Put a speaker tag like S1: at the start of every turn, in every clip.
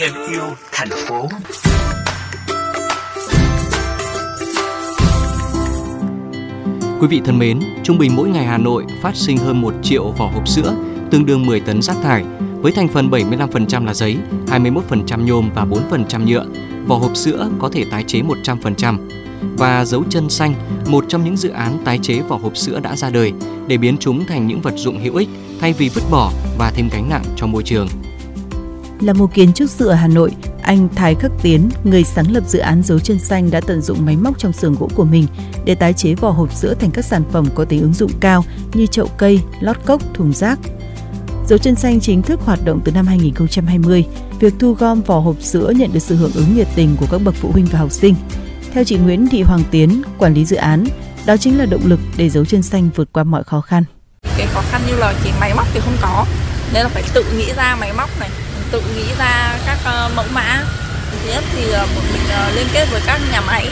S1: thêm yêu thành phố.
S2: Quý vị thân mến, trung bình mỗi ngày Hà Nội phát sinh hơn 1 triệu vỏ hộp sữa, tương đương 10 tấn rác thải, với thành phần 75% là giấy, 21% nhôm và 4% nhựa. Vỏ hộp sữa có thể tái chế 100%. Và dấu chân xanh, một trong những dự án tái chế vỏ hộp sữa đã ra đời để biến chúng thành những vật dụng hữu ích thay vì vứt bỏ và thêm gánh nặng cho môi trường.
S3: Là một kiến trúc sư ở Hà Nội, anh Thái Khắc Tiến, người sáng lập dự án dấu chân xanh đã tận dụng máy móc trong xưởng gỗ của mình để tái chế vỏ hộp sữa thành các sản phẩm có tính ứng dụng cao như chậu cây, lót cốc, thùng rác. Dấu chân xanh chính thức hoạt động từ năm 2020. Việc thu gom vỏ hộp sữa nhận được sự hưởng ứng nhiệt tình của các bậc phụ huynh và học sinh. Theo chị Nguyễn Thị Hoàng Tiến, quản lý dự án, đó chính là động lực để dấu chân xanh vượt qua mọi khó khăn.
S4: Cái khó khăn như là chỉ máy móc thì không có, nên là phải tự nghĩ ra máy móc này, tự nghĩ ra các uh, mẫu mã. Thứ nhất thì ờ, uh, một mình uh, liên kết với các nhà máy.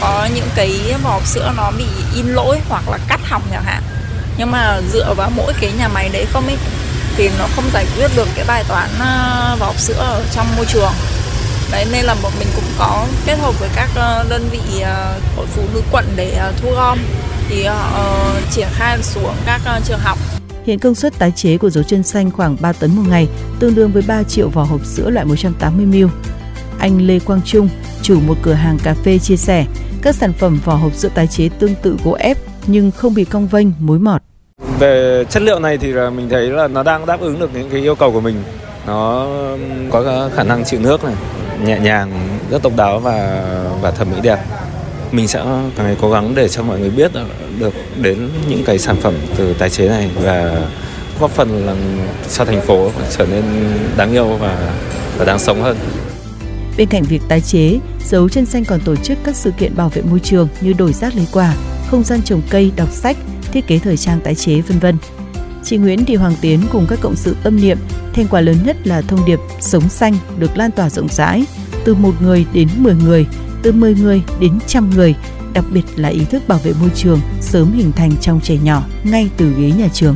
S4: Có những cái vỏ sữa nó bị in lỗi hoặc là cắt hỏng chẳng hạn. Nhưng mà dựa vào mỗi cái nhà máy đấy không ấy thì nó không giải quyết được cái bài toán vỏ sữa ở trong môi trường. Đấy nên là một mình cũng có kết hợp với các đơn vị hội phụ nữ quận để thu gom. Thì họ triển khai xuống các trường học.
S3: Hiện công suất tái chế của dấu chân xanh khoảng 3 tấn một ngày, tương đương với 3 triệu vỏ hộp sữa loại 180ml. Anh Lê Quang Trung, chủ một cửa hàng cà phê chia sẻ, các sản phẩm vỏ hộp sữa tái chế tương tự gỗ ép nhưng không bị cong vênh, mối mọt.
S5: Về chất liệu này thì là mình thấy là nó đang đáp ứng được những cái yêu cầu của mình. Nó có khả năng chịu nước này, nhẹ nhàng, rất độc đáo và và thẩm mỹ đẹp. Mình sẽ càng ngày cố gắng để cho mọi người biết được đến những cái sản phẩm từ tái chế này và góp phần làm cho thành phố trở nên đáng yêu và, và đáng sống hơn.
S3: Bên cạnh việc tái chế, dấu chân xanh còn tổ chức các sự kiện bảo vệ môi trường như đổi rác lấy quà, không gian trồng cây, đọc sách, thiết kế thời trang tái chế vân vân. Chị Nguyễn Thị Hoàng Tiến cùng các cộng sự tâm niệm, thành quả lớn nhất là thông điệp sống xanh được lan tỏa rộng rãi, từ một người đến 10 người, từ 10 người đến trăm người, đặc biệt là ý thức bảo vệ môi trường sớm hình thành trong trẻ nhỏ ngay từ ghế nhà trường.